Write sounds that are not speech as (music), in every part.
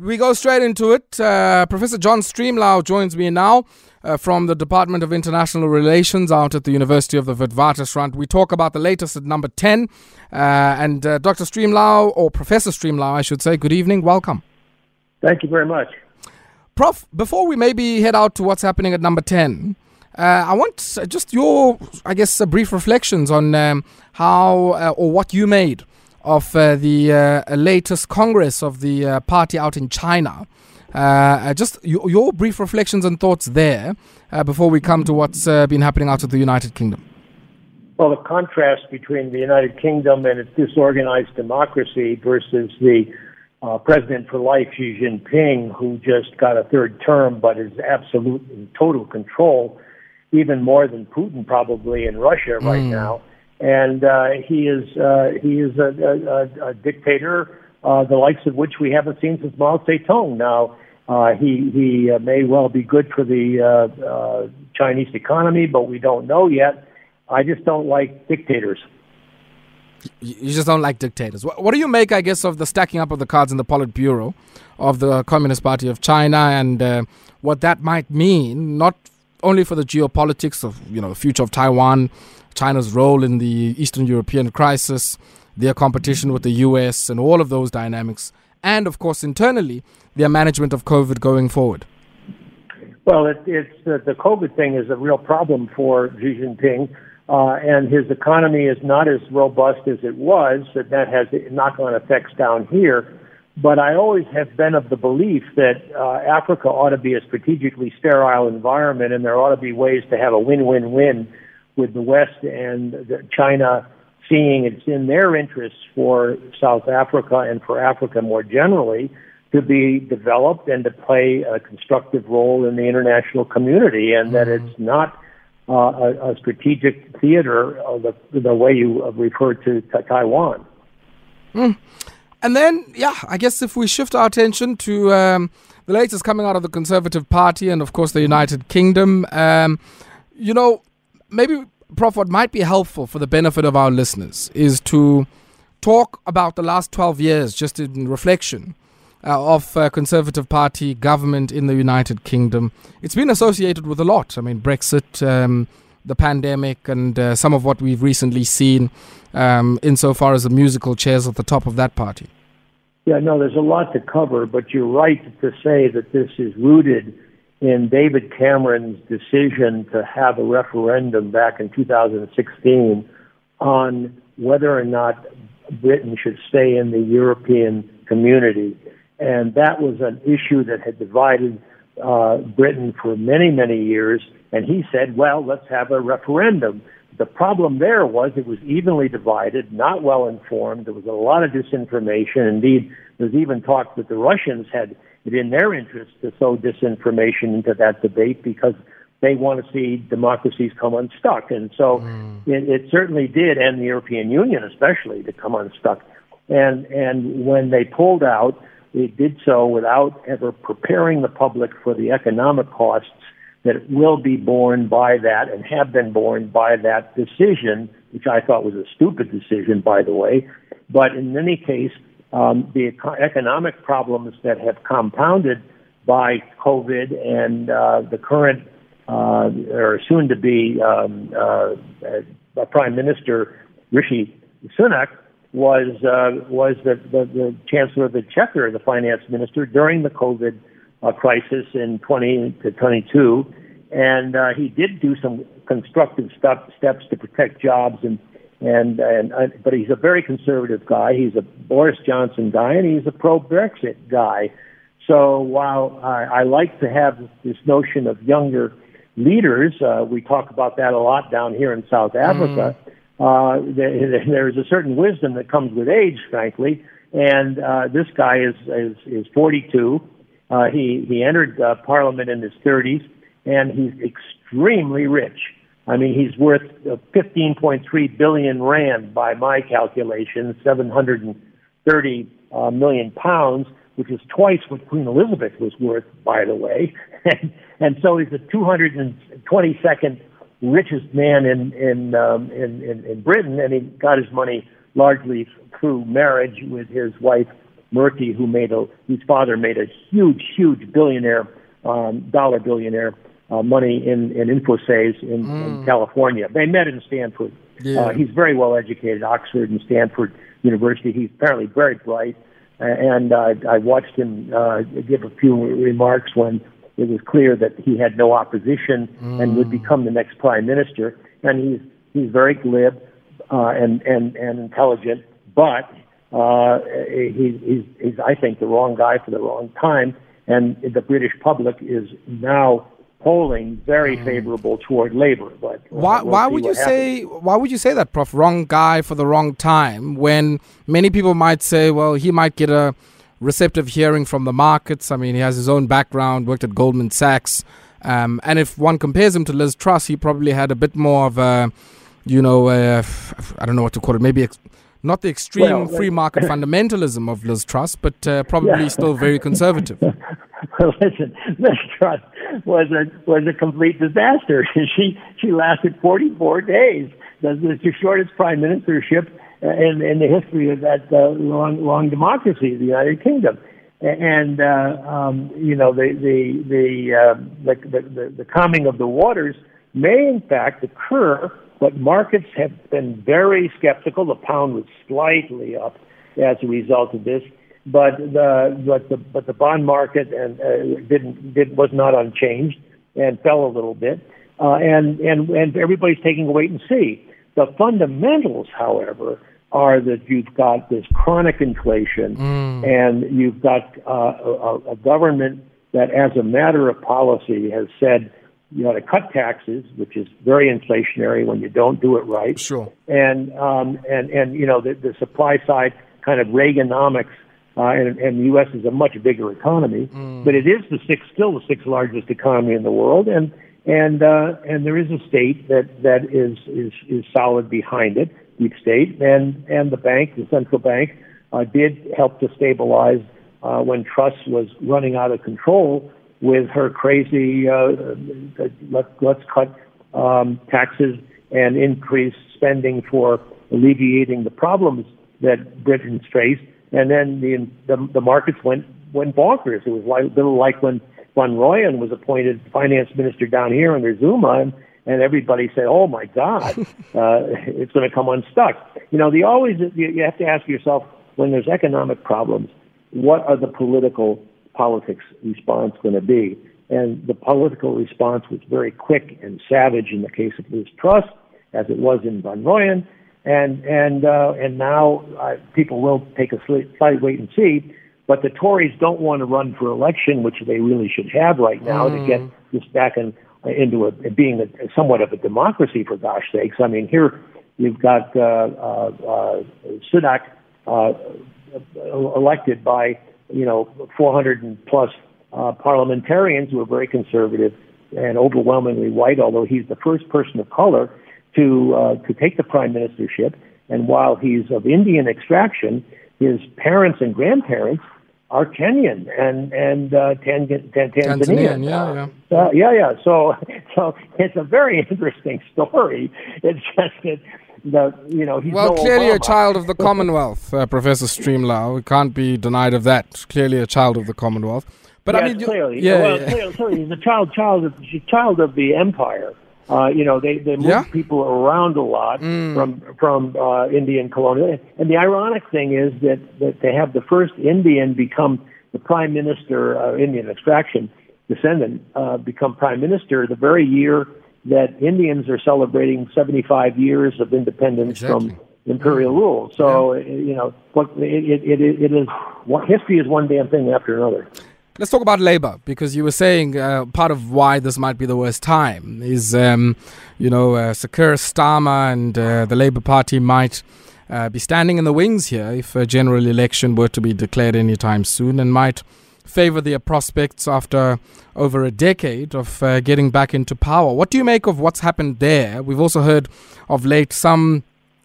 We go straight into it. Uh, Professor John Stremlau joins me now uh, from the Department of International Relations out at the University of the Witwatersrand. We talk about the latest at number 10. Uh, and uh, Dr. Stremlau, or Professor Stremlau, I should say, good evening. Welcome. Thank you very much. Prof, before we maybe head out to what's happening at number 10, uh, I want just your, I guess, brief reflections on um, how uh, or what you made of uh, the uh, latest congress of the uh, party out in China. Uh, just your, your, brief reflections and thoughts there before we come to what's been happening out of the United Kingdom. Well, the contrast between the United Kingdom and its disorganized democracy versus the uh, president for life, Xi Jinping, who just got a third term but is absolute in total control, even more than Putin probably in Russia right mm. now and uh, he is uh, he is a, a, a dictator, uh, the likes of which we haven't seen since Mao Zedong. Now, he he may well be good for the Chinese economy, but we don't know yet. I just don't like dictators. You just don't like dictators. What, do you make, I guess, of the stacking up of the cards in the Politburo of the Communist Party of China and uh, what that might mean, not only for the geopolitics of you know the future of Taiwan, China's role in the Eastern European crisis, their competition with the US, and all of those dynamics, and of course internally, their management of COVID going forward? Well, it, it's uh, the COVID thing is a real problem for Xi Jinping, uh, and his economy is not as robust as it was. That that has knock-on effects down here. But I always have been of the belief that uh, Africa ought to be a strategically sterile environment, and there ought to be ways to have a win-win-win with the West and the China seeing it's in their interests for South Africa and for Africa more generally to be developed and to play a constructive role in the international community, and that mm-hmm. it's not uh, a, a, strategic theater of the, the way you referred to, to Taiwan. Mm. And then, yeah, I guess if we shift our attention to um, the latest coming out of the Conservative Party and, of course, the United Kingdom, um, you know, maybe, Prof, what might be helpful for the benefit of our listeners is to talk about the last 12 years, just in reflection. Uh, of uh, Conservative Party government in the United Kingdom. It's been associated with a lot. I mean, Brexit, um, the pandemic, and uh, some of what we've recently seen um, insofar as the musical chairs at the top of that party. Yeah, no, there's a lot to cover, but you're right to say that this is rooted in David Cameron's decision to have a referendum back in 2016 on whether or not Britain should stay in the European community. And that was an issue that had divided uh, Britain for many, many years. And he said, well, let's have a referendum. The problem there was it was evenly divided, not well informed. There was a lot of disinformation. Indeed, there's even talk that the Russians had it in their interest to sow disinformation into that debate because they want to see democracies come unstuck. And so mm. it, it certainly did, and the European Union especially, to come unstuck. And and when they pulled out, it did so without ever preparing the public for the economic costs that will be borne by that and have been borne by that decision, which I thought was a stupid decision, by the way. But in any case, um, the economic problems that have compounded by COVID and uh, the current uh, or soon to be um, uh, uh, Prime Minister Rishi Sunak was uh, was the, the, the Chancellor of the Exchequer, the Finance Minister during the COVID uh, crisis in 20 to 22, and uh, he did do some constructive step, steps to protect jobs and and and uh, but he's a very conservative guy. He's a Boris Johnson guy, and he's a pro Brexit guy. So while I, I like to have this notion of younger leaders, uh, we talk about that a lot down here in South Africa. Mm. Uh, there, there's a certain wisdom that comes with age, frankly. And uh, this guy is is, is 42. Uh, he he entered uh, Parliament in his 30s, and he's extremely rich. I mean, he's worth 15.3 billion rand by my calculation, 730 uh, million pounds, which is twice what Queen Elizabeth was worth, by the way. (laughs) and, so he's the 222nd richest man in in, um, in in in Britain, and he got his money largely through marriage with his wife Murty, who made a whose father made a huge, huge billionaire, um, dollar billionaire uh, money in in Infosys in, mm. in California. They met in Stanford. Yeah. Uh, he's very well educated, Oxford and Stanford University. He's apparently very bright, and uh, I watched him uh, give a few remarks when it was clear that he had no opposition mm. and would mm. become the next prime minister. And he's he's very glib uh, and and and intelligent, but uh, he, he's he's I think the wrong guy for the wrong time. And the British public is now polling very mm. favorable toward Labour. But why we'll why would you say why would you say that, Prof? Wrong guy for the wrong time. When many people might say, well, he might get a receptive hearing from the markets. I mean, he has his own background, worked at Goldman Sachs, um, and if one compares him to Liz Truss, he probably had a bit more of a, you know, I don't know what to call it, maybe. Ex- not the extreme well, free market (laughs) fundamentalism of Liz Truss, but uh, probably yeah. still very conservative. (laughs) well, Listen, Liz Truss was a was a complete disaster. (laughs) she she lasted 44 days. That's the shortest prime ministership in in the history of that uh, long long democracy, the United Kingdom. And uh, um, you know the the the, uh, the the the calming of the waters may in fact occur, but markets have been very skeptical. The pound was slightly up as a result of this but the but the but the bond market and uh, didn't did was not unchanged and fell a little bit, uh, and and and everybody's taking a wait and see. The fundamentals, however, are that you've got this chronic inflation, mm. and you've got uh, a, a government that, as a matter of policy, has said you know to cut taxes, which is very inflationary when you don't do it right. Sure. And um, and and you know the, the supply side kind of Reaganomics uh, and, and the U.S. is a much bigger economy, mm. but it is the sixth, still the sixth largest economy in the world, and and uh, and there is a state that that is is is solid behind it, deep state, and and the bank, the central bank, uh, did help to stabilize uh, when Truss was running out of control with her crazy uh, let, let's cut um, taxes and increase spending for alleviating the problems that Britain's faced and then the the, the markets went went bonkers. It was like, a little like when Van Rooyen was appointed finance minister down here under Zuma, and, and everybody said, "Oh my God, (laughs) uh, it's going to come unstuck." You know, the always you, you have to ask yourself when there's economic problems, what are the political politics response going to be? And the political response was very quick and savage in the case of Liz Truss, as it was in Van Rooyen and and uh, and now uh, people will take a slight wait and see. But the Tories don't want to run for election, which they really should have right now mm. to get mm. this back in, into a, being a, somewhat of a democracy, for gosh sakes. I mean, here you've got uh, uh, uh, Sunak uh, elected by you know 400 plus uh, parliamentarians who are very conservative and overwhelmingly white, although he's the first person of color to uh, to take the prime ministership. And while he's of Indian extraction, his parents and grandparents are Kenyan and and uh, Tan- Tan- Tanzanian. Tanzanian, yeah, yeah, uh, yeah, yeah. So (laughs) so it's a very interesting story. It's just that the you know he's well no clearly Obama. a child of the (laughs) Commonwealth, uh, Professor Stremlau. We can't be denied of that. Clearly a child of the Commonwealth. But yes, I mean, clearly, yeah, well, yeah. Clearly, clearly, he's a child, child of, child of the empire. Uh, you know, they they move yeah. people around a lot mm. from from uh, Indian colonial. And the ironic thing is that that they have the first Indian become the prime minister, uh, Indian extraction descendant, uh, become prime minister the very year that Indians are celebrating 75 years of independence exactly. from imperial rule. So yeah. you know, what it, it, it, it is. History is one damn thing after another. Let's talk about Labour because you were saying uh, part of why this might be the worst time is, um, you know, uh, Keir Starmer and uh, the Labour Party might uh, be standing in the wings here if a general election were to be declared anytime soon and might favour their prospects after over a decade of uh, getting back into power. What do you make of what's happened there? We've also heard of late some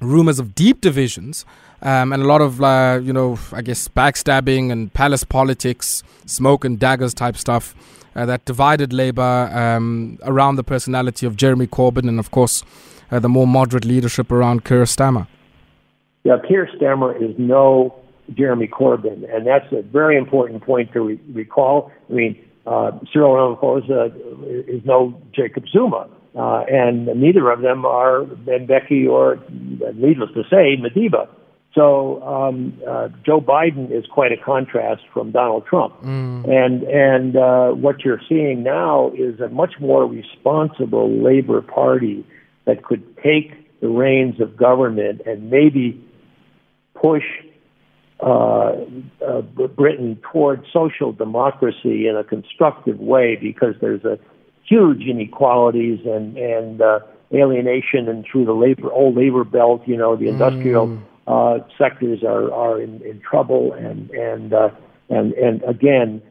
rumours of deep divisions um, and a lot of uh, you know I guess backstabbing and palace politics, smoke and daggers type stuff uh, that divided Labour um, around the personality of Jeremy Corbyn and of course uh, the more moderate leadership around Keir Starmer. Yeah, Keir Starmer is no Jeremy Corbyn, and that's a very important point to re- recall. I mean, uh, Cyril Ramaphosa is no Jacob Zuma, uh, and neither of them are Mbeki or, needless to say, Madiba. So um, uh, Joe Biden is quite a contrast from Donald Trump, mm. and and uh, what you're seeing now is a much more responsible Labor Party that could take the reins of government and maybe push uh, uh, Britain toward social democracy in a constructive way because there's a huge inequalities and and uh, alienation and through the labor old labor belt, you know, the industrial mm. uh, sectors are are in, in trouble and and uh, and and again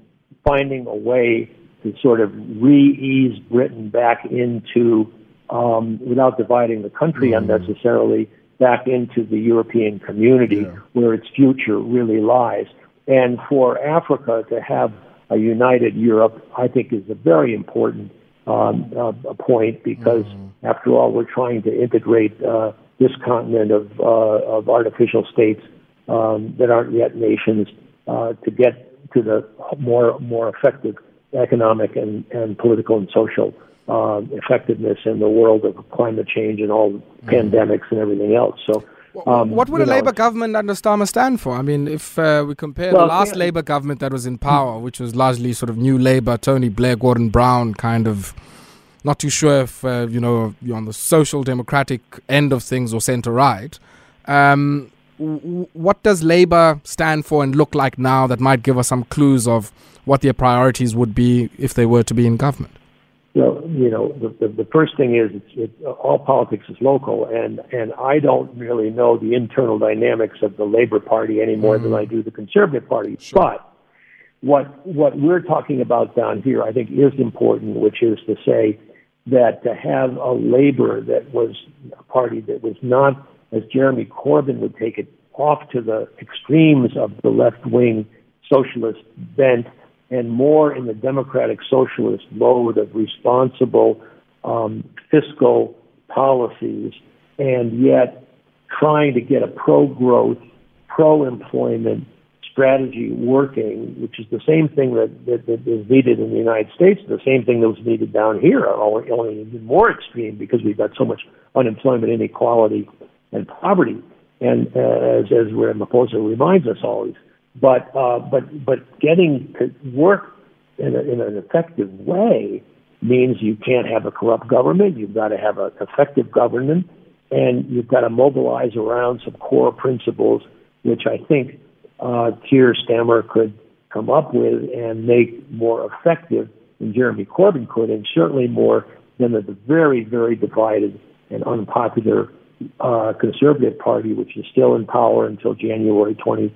finding a way to sort of re-ease Britain back into um, without dividing the country mm. unnecessarily back into the European community yeah. where its future really lies. And for Africa to have a united Europe, I think is a very important um, uh, point because, mm-hmm. after all, we're trying to integrate uh, this continent of, uh, of artificial states um, that aren't yet nations uh, to get to the more more effective economic and, and political and social uh, effectiveness in the world of climate change and all mm. pandemics and everything else. So. Um, what would a know, Labour government under Starmer stand for? I mean, if uh, we compare well, the last yeah, Labour government that was in power, which was largely sort of New Labour, Tony Blair, Gordon Brown, kind of not too sure if uh, you know you're on the social democratic end of things or centre right. Um, w- what does Labour stand for and look like now that might give us some clues of what their priorities would be if they were to be in government? Well, you know, the, the, the first thing is it's, it, all politics is local, and and I don't really know the internal dynamics of the Labor Party any more mm. than I do the Conservative Party. Sure. But what what we're talking about down here, I think, is important, which is to say that to have a Labor that was a party that was not, as Jeremy Corbyn would take it, off to the extremes of the left wing socialist bent and more in the democratic socialist mode of responsible um, fiscal policies, and yet trying to get a pro growth, pro employment strategy working, which is the same thing that, that, that is needed in the United States, the same thing that was needed down here, only, even more extreme because we've got so much unemployment, inequality, and poverty. And uh, as, as Ramaphosa reminds us always, but uh, but but getting to work in, a, in an effective way means you can't have a corrupt government. You've got to have an effective government, and you've got to mobilize around some core principles, which I think uh, Keir Starmer could come up with and make more effective than Jeremy Corbyn could, and certainly more than the, the very, very divided and unpopular uh, Conservative Party, which is still in power until January 20-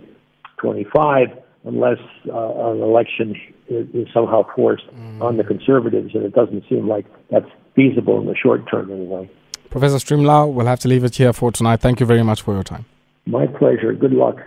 25 unless uh, an election is, is somehow forced mm. on the conservatives, and it doesn't seem like that's feasible in the short term anyway. Professor Stremlau, we'll have to leave it here for tonight. Thank you very much for your time. My pleasure. Good luck.